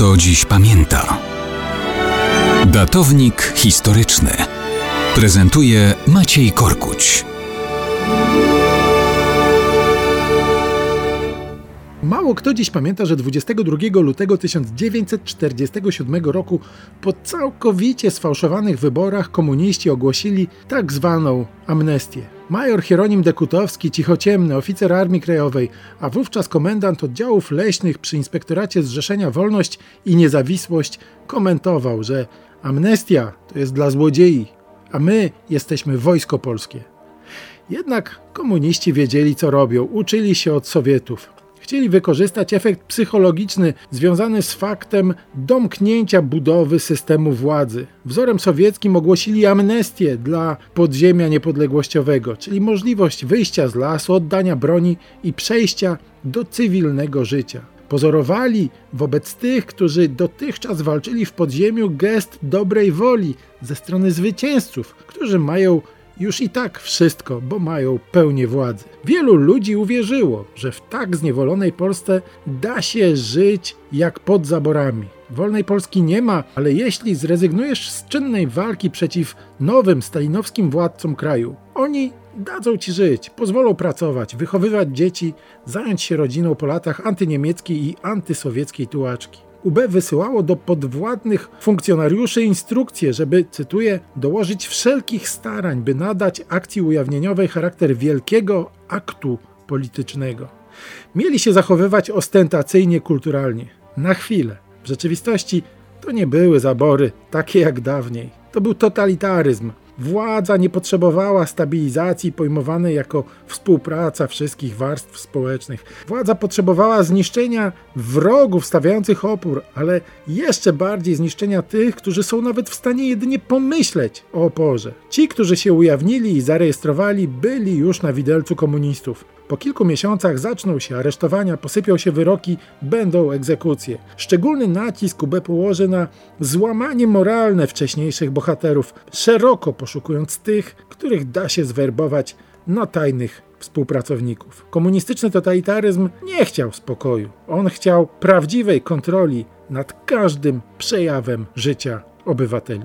Kto dziś pamięta. Datownik historyczny prezentuje Maciej Korkuć. Mało kto dziś pamięta, że 22 lutego 1947 roku po całkowicie sfałszowanych wyborach komuniści ogłosili tak zwaną amnestię. Major Hieronim Dekutowski, cichociemny, oficer Armii Krajowej, a wówczas komendant oddziałów leśnych przy Inspektoracie Zrzeszenia Wolność i Niezawisłość komentował, że amnestia to jest dla złodziei, a my jesteśmy wojsko polskie. Jednak komuniści wiedzieli co robią, uczyli się od Sowietów. Chcieli wykorzystać efekt psychologiczny związany z faktem domknięcia budowy systemu władzy. Wzorem sowieckim ogłosili amnestię dla podziemia niepodległościowego, czyli możliwość wyjścia z lasu, oddania broni i przejścia do cywilnego życia. Pozorowali wobec tych, którzy dotychczas walczyli w podziemiu gest dobrej woli ze strony zwycięzców, którzy mają już i tak wszystko, bo mają pełnię władzy. Wielu ludzi uwierzyło, że w tak zniewolonej Polsce da się żyć jak pod zaborami. Wolnej Polski nie ma, ale jeśli zrezygnujesz z czynnej walki przeciw nowym stalinowskim władcom kraju, oni dadzą ci żyć, pozwolą pracować, wychowywać dzieci, zająć się rodziną po latach antyniemieckiej i antysowieckiej tułaczki. UB wysyłało do podwładnych funkcjonariuszy instrukcje, żeby, cytuję, dołożyć wszelkich starań, by nadać akcji ujawnieniowej charakter wielkiego aktu politycznego. Mieli się zachowywać ostentacyjnie, kulturalnie. Na chwilę. W rzeczywistości to nie były zabory takie jak dawniej. To był totalitaryzm, Władza nie potrzebowała stabilizacji pojmowanej jako współpraca wszystkich warstw społecznych. Władza potrzebowała zniszczenia wrogów stawiających opór, ale jeszcze bardziej zniszczenia tych, którzy są nawet w stanie jedynie pomyśleć o oporze. Ci, którzy się ujawnili i zarejestrowali, byli już na widelcu komunistów. Po kilku miesiącach zaczną się aresztowania, posypią się wyroki, będą egzekucje. Szczególny nacisk UB położy na złamanie moralne wcześniejszych bohaterów, szeroko poszukując tych, których da się zwerbować na tajnych współpracowników. Komunistyczny totalitaryzm nie chciał spokoju. On chciał prawdziwej kontroli nad każdym przejawem życia obywateli.